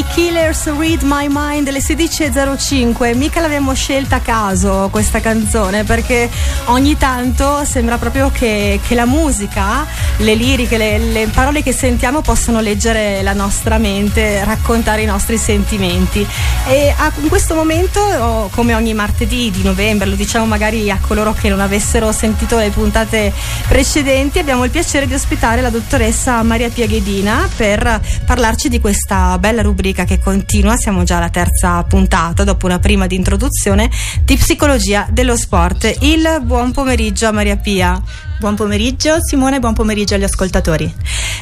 i Killers Read My Mind le 16.05 mica l'abbiamo scelta a caso questa canzone perché ogni tanto sembra proprio che, che la musica le liriche le, le, parole che sentiamo possono leggere la nostra mente raccontare i nostri sentimenti. E a, in questo momento come ogni martedì di novembre lo diciamo magari a coloro che non avessero sentito le puntate precedenti abbiamo il piacere di ospitare la dottoressa Maria Piaghedina per parlarci di questa bella rubrica che continua, siamo già alla terza puntata dopo una prima di introduzione di psicologia dello sport. Il buon pomeriggio a Maria Pia. Buon pomeriggio Simone, buon pomeriggio agli ascoltatori.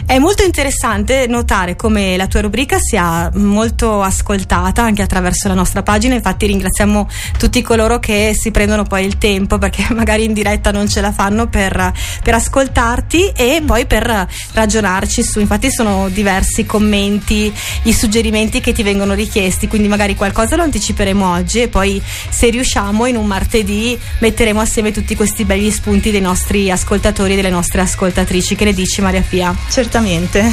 È molto interessante notare come la tua rubrica sia molto ascoltata anche attraverso la nostra pagina, infatti ringraziamo tutti coloro che si prendono poi il tempo perché magari in diretta non ce la fanno per, per ascoltarti e poi per ragionarci su, infatti sono diversi commenti, i suggerimenti che ti vengono richiesti, quindi magari qualcosa lo anticiperemo oggi e poi se riusciamo in un martedì metteremo assieme tutti questi begli spunti dei nostri ascoltatori ascoltatori e delle nostre ascoltatrici. Che ne dici Maria Pia? Certamente.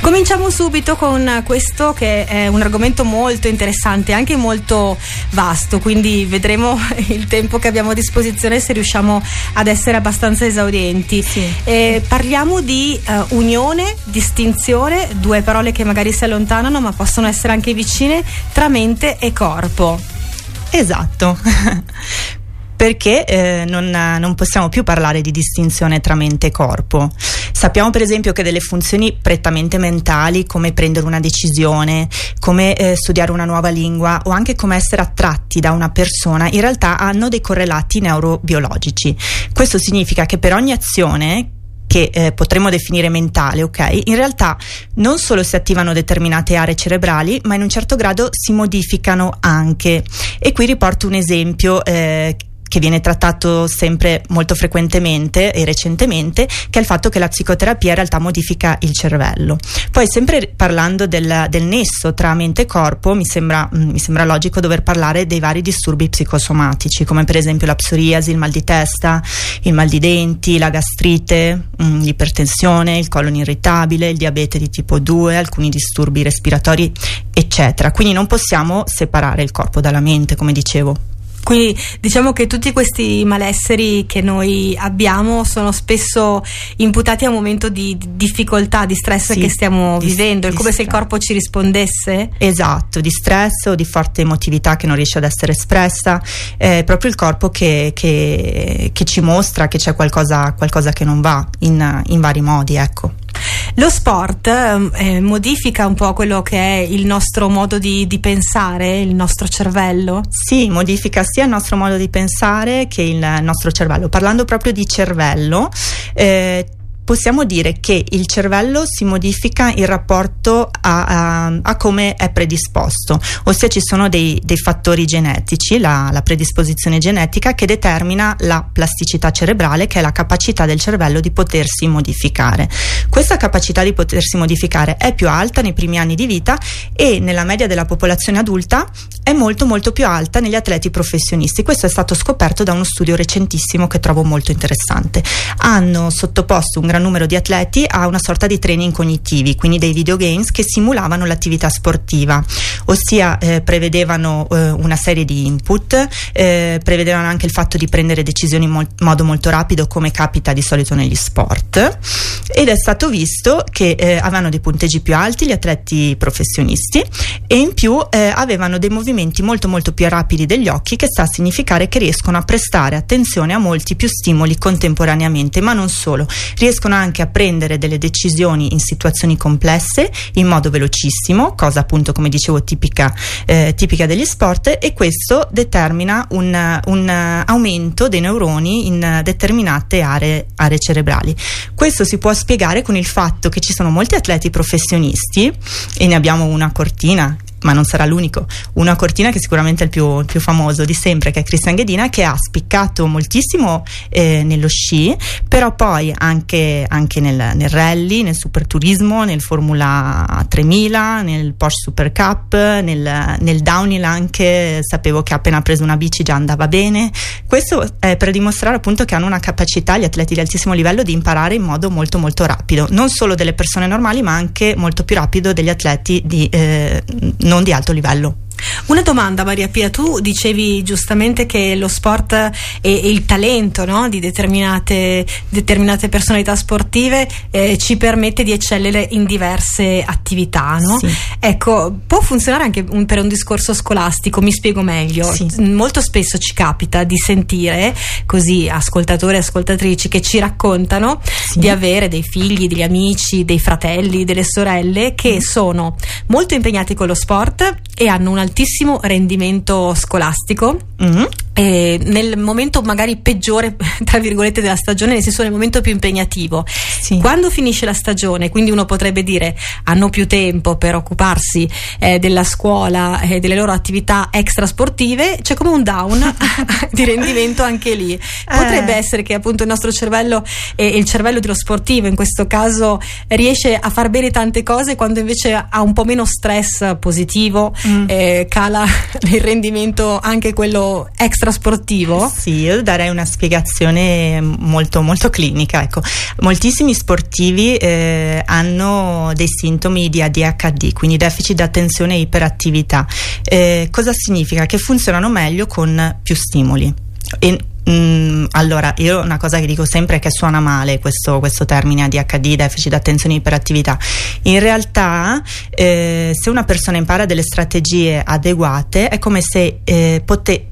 Cominciamo subito con questo che è un argomento molto interessante, anche molto vasto, quindi vedremo il tempo che abbiamo a disposizione se riusciamo ad essere abbastanza esaurienti. Sì. Eh, parliamo di uh, unione, distinzione, due parole che magari si allontanano ma possono essere anche vicine tra mente e corpo. Esatto perché eh, non, non, possiamo più parlare di distinzione tra mente e corpo. Sappiamo per esempio che delle funzioni prettamente mentali come prendere una decisione, come eh, studiare una nuova lingua o anche come essere attratti da una persona in realtà hanno dei correlati neurobiologici. Questo significa che per ogni azione che eh, potremmo definire mentale, ok? In realtà non solo si attivano determinate aree cerebrali, ma in un certo grado si modificano anche. E qui riporto un esempio eh, che viene trattato sempre molto frequentemente e recentemente, che è il fatto che la psicoterapia in realtà modifica il cervello. Poi sempre parlando del, del nesso tra mente e corpo, mi sembra, mm, mi sembra, logico dover parlare dei vari disturbi psicosomatici, come per esempio la psoriasi, il mal di testa, il mal di denti, la gastrite, mm, l'ipertensione, il colon irritabile, il diabete di tipo 2, alcuni disturbi respiratori, eccetera. Quindi non possiamo separare il corpo dalla mente, come dicevo. Quindi diciamo che tutti questi malesseri che noi abbiamo sono spesso imputati a un momento di difficoltà, di stress sì, che stiamo di, vivendo, è come se il corpo ci rispondesse. Esatto, di stress o di forte emotività che non riesce ad essere espressa, è proprio il corpo che, che, che ci mostra che c'è qualcosa, qualcosa che non va in, in vari modi, ecco. Lo sport eh, modifica un po' quello che è il nostro modo di, di, pensare, il nostro cervello? Sì, modifica sia il nostro modo di pensare che il nostro cervello. Parlando proprio di cervello, eh, possiamo dire che il cervello si modifica in rapporto a, a, a come è predisposto, ossia ci sono dei, dei fattori genetici, la, la, predisposizione genetica che determina la plasticità cerebrale, che è la capacità del cervello di potersi modificare. Questa capacità di potersi modificare è più alta nei primi anni di vita e nella media della popolazione adulta è molto molto più alta negli atleti professionisti. Questo è stato scoperto da uno studio recentissimo che trovo molto interessante. Hanno sottoposto un gran numero di atleti a una sorta di training cognitivi, quindi dei videogames che simulavano l'attività sportiva, ossia eh, prevedevano eh, una serie di input, eh, prevedevano anche il fatto di prendere decisioni in mol- modo molto rapido come capita di solito negli sport. Ed è stato visto che eh, avevano dei punteggi più alti gli atleti professionisti e in più eh, avevano dei movimenti molto molto più rapidi degli occhi che sta a significare che riescono a prestare attenzione a molti più stimoli contemporaneamente ma non solo, riescono riescono anche a prendere delle decisioni in situazioni complesse in modo velocissimo, cosa appunto come dicevo tipica, eh, tipica degli sport e questo determina un, un, aumento dei neuroni in determinate aree, aree cerebrali. Questo si può spiegare con il fatto che ci sono molti atleti professionisti e ne abbiamo una cortina ma non sarà l'unico, una cortina che sicuramente è il più, il più famoso di sempre, che è Christian Ghedina, che ha spiccato moltissimo eh, nello sci, però poi anche, anche nel, nel, rally, nel superturismo, nel Formula 3000, nel Porsche Super Cup, nel, nel downhill anche, sapevo che appena preso una bici già andava bene. Questo è per dimostrare appunto che hanno una capacità, gli atleti di altissimo livello, di imparare in modo molto molto rapido, non solo delle persone normali, ma anche molto più rapido degli atleti di, eh, non di alto livello. Una domanda Maria Pia, tu dicevi giustamente che lo sport e, il talento no, di determinate, determinate, personalità sportive eh, ci permette di eccellere in diverse attività, no? sì. Ecco, può funzionare anche un, per un discorso scolastico, mi spiego meglio. Sì. Molto spesso ci capita di sentire così ascoltatori e ascoltatrici che ci raccontano sì. di avere dei figli, degli amici, dei fratelli, delle sorelle che mm. sono molto impegnati con lo sport e hanno un altissimo rendimento scolastico mm-hmm. Nel momento magari peggiore tra virgolette della stagione nel senso nel momento più impegnativo sì. quando finisce la stagione quindi uno potrebbe dire hanno più tempo per occuparsi eh, della scuola e eh, delle loro attività extrasportive c'è come un down di rendimento anche lì potrebbe eh. essere che appunto il nostro cervello e il cervello dello sportivo in questo caso riesce a far bene tante cose quando invece ha un po' meno stress positivo mm. eh, cala il rendimento anche quello extra sportivo? Sì, io darei una spiegazione molto, molto clinica. Ecco. Moltissimi sportivi eh, hanno dei sintomi di ADHD, quindi deficit d'attenzione e iperattività. Eh, cosa significa? Che funzionano meglio con più stimoli. E Mm, allora, io una cosa che dico sempre è che suona male questo, questo termine ADHD, deficit d'attenzione e iperattività. In realtà, eh, se una persona impara delle strategie adeguate, è come se eh, pote,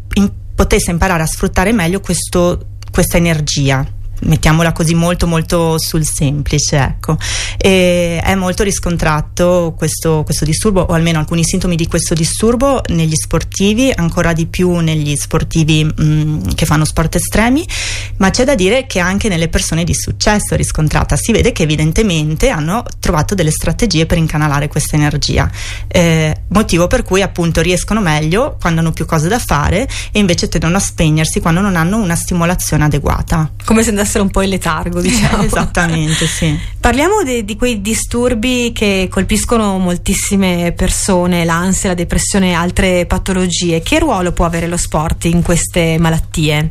potesse imparare a sfruttare meglio questo, questa energia mettiamola così molto molto sul semplice ecco. E è molto riscontrato questo, questo disturbo o almeno alcuni sintomi di questo disturbo negli sportivi ancora di più negli sportivi mh, che fanno sport estremi. Ma c'è da dire che anche nelle persone di successo è riscontrata. Si vede che evidentemente hanno trovato delle strategie per incanalare questa energia. Eh, motivo per cui appunto riescono meglio quando hanno più cose da fare e invece tendono a spegnersi quando non hanno una stimolazione adeguata. Come se andasse essere un po' in letargo, diciamo. Esattamente, sì. Parliamo de, di quei disturbi che colpiscono moltissime persone, l'ansia, la depressione e altre patologie. Che ruolo può avere lo sport in queste malattie?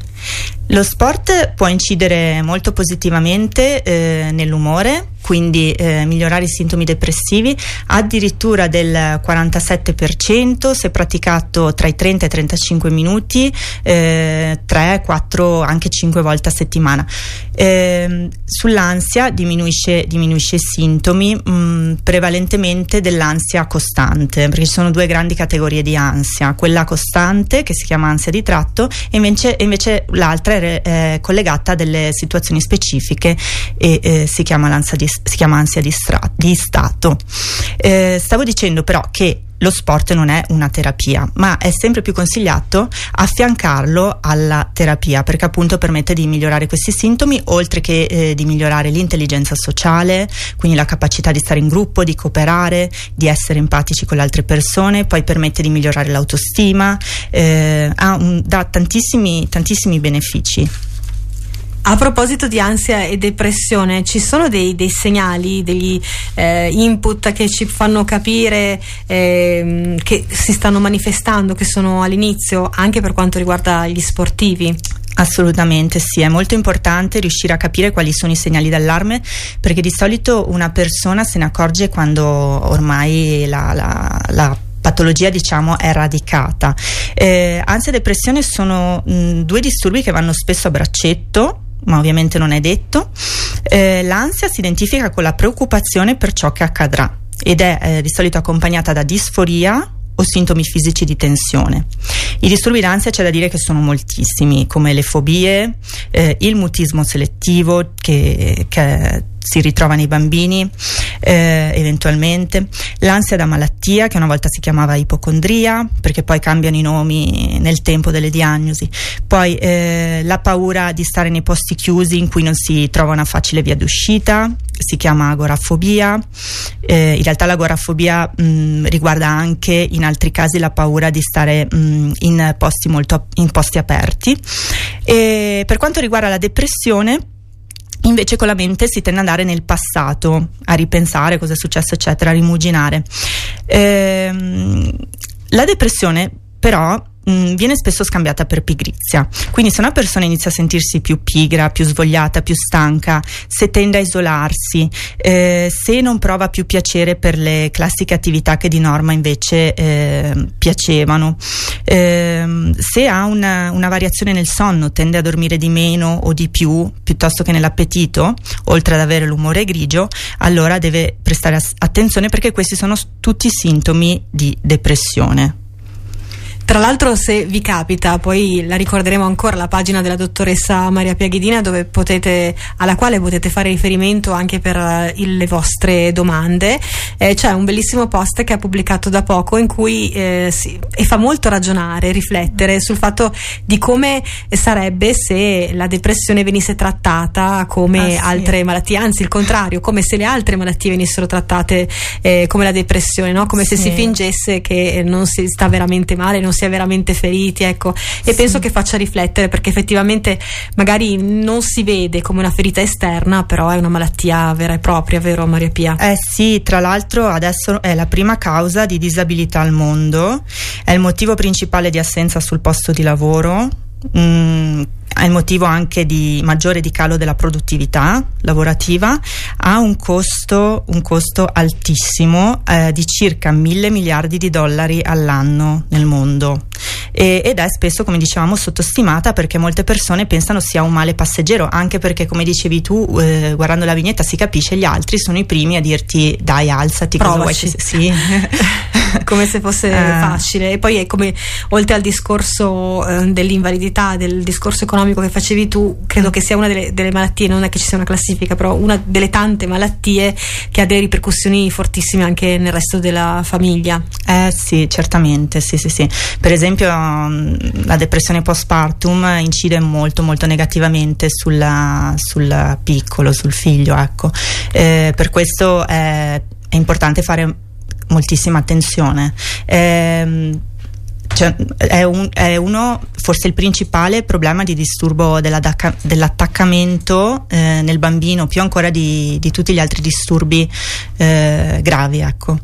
Lo sport può incidere molto positivamente eh, nell'umore, quindi eh, migliorare i sintomi depressivi, addirittura del 47% se praticato tra i 30 e i 35 minuti, eh, 3, 4, anche 5 volte a settimana. Eh, sull'ansia diminuisce, diminuisce, i sintomi mh, mm, prevalentemente dell'ansia costante, perché ci sono due grandi categorie di ansia, quella costante che si chiama ansia di tratto e invece, invece l'altra è eh, collegata a delle situazioni specifiche e eh, si, chiama di, si, chiama ansia di, stra- di stato. Eh, stavo dicendo però che lo sport non è una terapia, ma è sempre più consigliato affiancarlo alla terapia perché appunto permette di migliorare questi sintomi oltre che eh, di migliorare l'intelligenza sociale, quindi la capacità di stare in gruppo, di cooperare, di essere empatici con le altre persone, poi permette di migliorare l'autostima, eh, un, dà tantissimi, tantissimi benefici. A proposito di ansia e depressione, ci sono dei, dei segnali, degli eh, input che ci fanno capire eh, che si stanno manifestando, che sono all'inizio, anche per quanto riguarda gli sportivi? Assolutamente sì, è molto importante riuscire a capire quali sono i segnali d'allarme perché di solito una persona se ne accorge quando ormai la, la, la patologia diciamo è radicata. Eh, ansia e depressione sono mh, due disturbi che vanno spesso a braccetto ma ovviamente non è detto. Eh, l'ansia si identifica con la preoccupazione per ciò che accadrà ed è eh, di solito accompagnata da disforia o sintomi fisici di tensione. I disturbi d'ansia c'è da dire che sono moltissimi, come le fobie, eh, il mutismo selettivo che, che si ritrova nei bambini, eh, eventualmente, l'ansia da malattia che una volta si chiamava ipocondria perché poi cambiano i nomi nel tempo delle diagnosi, poi eh, la paura di stare nei posti chiusi in cui non si trova una facile via d'uscita, si chiama agorafobia, eh, in realtà l'agorafobia mh, riguarda anche in altri casi la paura di stare mh, in posti molto in posti aperti. E per quanto riguarda la depressione Invece con la mente si tende ad andare nel passato, a ripensare cosa è successo, eccetera, a rimuginare. Ehm, la depressione però mh, mm, viene spesso scambiata per pigrizia. Quindi se una persona inizia a sentirsi più pigra, più svogliata, più stanca, se tende a isolarsi, eh, se non prova più piacere per le classiche attività che di norma invece eh, piacevano, eh, se ha una, una variazione nel sonno, tende a dormire di meno o di più piuttosto che nell'appetito, oltre ad avere l'umore grigio, allora deve prestare attenzione perché questi sono tutti sintomi di depressione. Tra l'altro se vi capita, poi la ricorderemo ancora, la pagina della dottoressa Maria Piaghedina potete, alla quale potete fare riferimento anche per uh, le vostre domande. Eh, c'è un bellissimo post che ha pubblicato da poco in cui eh, si, e fa molto ragionare, riflettere sul fatto di come sarebbe se la depressione venisse trattata come ah, sì. altre malattie, anzi il contrario, come se le altre malattie venissero trattate eh, come la depressione, no? come sì. se si fingesse che non si sta veramente male, non si si è veramente feriti, ecco. E sì. penso che faccia riflettere perché effettivamente magari non si vede come una ferita esterna, però è una malattia vera e propria, vero Maria Pia? Eh sì, tra l'altro adesso è la prima causa di disabilità al mondo, è il motivo principale di assenza sul posto di lavoro. Mm, è il motivo anche di maggiore di calo della produttività lavorativa, ha un costo, un costo altissimo eh, di circa mille miliardi di dollari all'anno nel mondo e, ed è spesso, come dicevamo, sottostimata perché molte persone pensano sia un male passeggero, anche perché, come dicevi tu, eh, guardando la vignetta si capisce gli altri sono i primi a dirti dai alzati, Provaci. Sì. come se fosse uh. facile. E poi è come, oltre al discorso eh, dell'invalidità, del discorso economico che facevi tu, credo mm. che sia una delle, delle, malattie, non è che ci sia una classifica, però una delle tante malattie che ha delle ripercussioni fortissime anche nel resto della famiglia. Eh sì, certamente, sì, sì, sì. Per esempio mm, la depressione postpartum incide molto molto negativamente sulla, sul piccolo, sul figlio, ecco. Eh, per questo è, è importante fare moltissima attenzione. Eh, cioè, è, un, è, uno, forse il principale problema di disturbo dell'attaccamento eh, nel bambino, più ancora di, di, tutti gli altri disturbi eh, gravi. Ecco.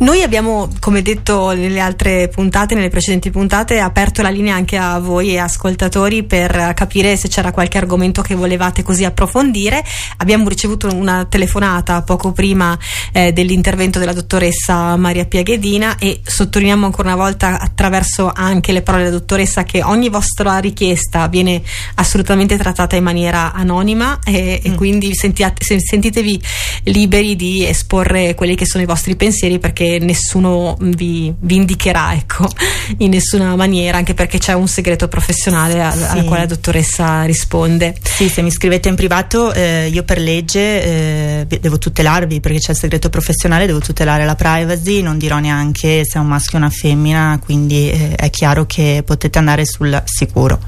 Noi abbiamo, come detto nelle altre puntate, nelle precedenti puntate, aperto la linea anche a voi ascoltatori per capire se c'era qualche argomento che volevate così approfondire. Abbiamo ricevuto una telefonata poco prima eh, dell'intervento della dottoressa Maria Piaghedina e sottolineiamo ancora una volta attraverso anche le parole della dottoressa che ogni vostra richiesta viene assolutamente trattata in maniera anonima e, mm. e quindi sentiate, sentitevi liberi di esporre quelli che sono i vostri pensieri perché nessuno vi, vi, indicherà ecco, in nessuna maniera, anche perché c'è un segreto professionale al, sì. alla quale la dottoressa risponde. Sì, se mi scrivete in privato eh, io per legge eh, devo tutelarvi perché c'è il segreto professionale, devo tutelare la privacy, non dirò neanche se è un maschio o una femmina, quindi eh, è chiaro che potete andare sul sicuro.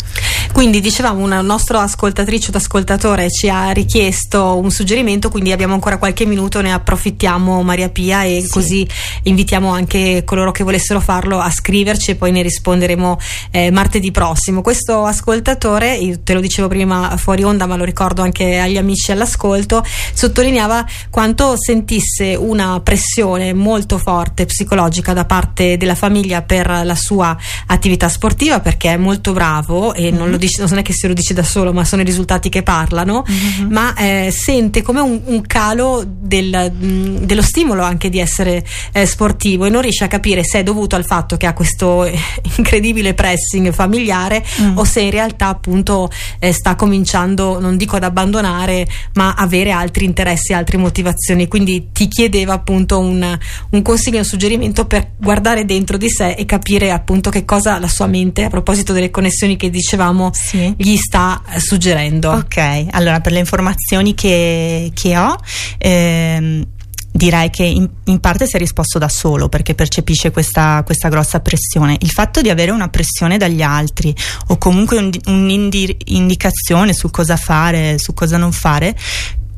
Quindi dicevamo una nostra ascoltatrice o ascoltatore ci ha richiesto un suggerimento, quindi abbiamo ancora qualche minuto, ne approfittiamo Maria Pia e sì. così invitiamo anche coloro che volessero farlo a scriverci e poi ne risponderemo eh, martedì prossimo. Questo ascoltatore, io te lo dicevo prima fuori onda ma lo ricordo anche agli amici all'ascolto, sottolineava quanto sentisse una pressione molto forte psicologica da parte della famiglia per la sua attività sportiva perché è molto bravo e mm-hmm. non, dice, non, è che se lo dice da solo ma sono i risultati che parlano, mm-hmm. ma eh, sente come un, un calo del, mh, dello stimolo anche di essere eh, sportivo e non riesce a capire se è dovuto al fatto che ha questo eh, incredibile pressing familiare mm. o se in realtà appunto eh, sta cominciando, non dico ad abbandonare, ma avere altri interessi, altre motivazioni. Quindi ti chiedeva appunto un, un consiglio, un suggerimento per guardare dentro di sé e capire appunto che cosa la sua mente, a proposito delle connessioni che dicevamo, sì. gli sta eh, suggerendo. Ok, allora per le informazioni che, che ho, ehm, direi che in, in, parte si è risposto da solo perché percepisce questa, questa, grossa pressione. Il fatto di avere una pressione dagli altri o comunque un'indicazione un su cosa fare, su cosa non fare,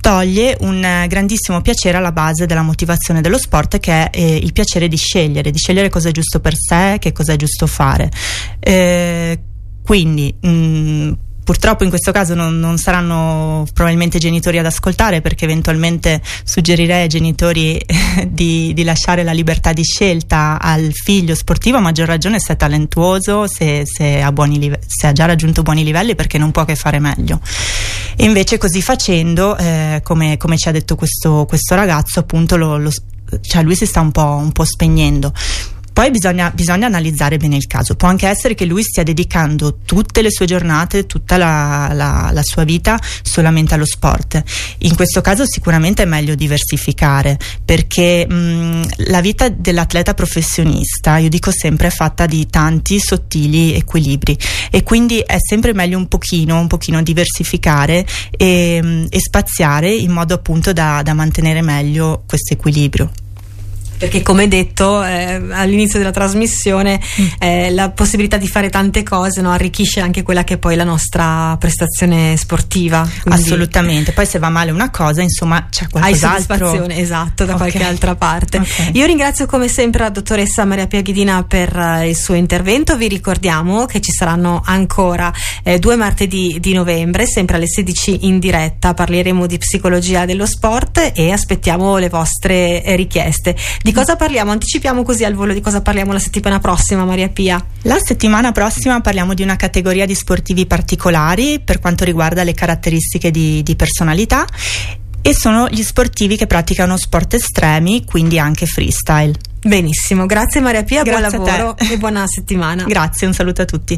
toglie un grandissimo piacere alla base della motivazione dello sport che è eh, il piacere di scegliere, di scegliere cosa è giusto per sé, che cosa è giusto fare. Eh, quindi mh, mm, Purtroppo in questo caso non, non, saranno probabilmente genitori ad ascoltare perché eventualmente suggerirei ai genitori di, di, lasciare la libertà di scelta al figlio sportivo, a maggior ragione se è talentuoso, se, se, ha, se ha, già raggiunto buoni livelli perché non può che fare meglio. E invece così facendo, eh, come, come, ci ha detto questo, questo ragazzo, appunto lo, lo, cioè lui si sta un po', un po spegnendo poi bisogna, bisogna, analizzare bene il caso. Può anche essere che lui stia dedicando tutte le sue giornate, tutta la, la, la sua vita solamente allo sport. In questo caso sicuramente è meglio diversificare perché mh, la vita dell'atleta professionista, io dico sempre, è fatta di tanti sottili equilibri e quindi è sempre meglio un pochino, un pochino diversificare e, e spaziare in modo appunto da, da mantenere meglio questo equilibrio perché come detto eh, all'inizio della trasmissione mm. eh, la possibilità di fare tante cose no, arricchisce anche quella che è poi la nostra prestazione sportiva. Quindi... Assolutamente, poi se va male una cosa insomma c'è qualcos'altro. Hai soddisfazione, esatto, da okay. qualche altra parte. Okay. Io ringrazio come sempre la dottoressa Maria Piaghidina per uh, il suo intervento, vi ricordiamo che ci saranno ancora eh, due martedì di novembre, sempre alle 16 in diretta, parleremo di psicologia dello sport e aspettiamo le vostre eh, richieste. Di di cosa parliamo? Anticipiamo così al volo di cosa parliamo la settimana prossima, Maria Pia. La settimana prossima parliamo di una categoria di sportivi particolari per quanto riguarda le caratteristiche di, di personalità e sono gli sportivi che praticano sport estremi, quindi anche freestyle. Benissimo, grazie Maria Pia, grazie buon lavoro e buona settimana. Grazie, un saluto a tutti.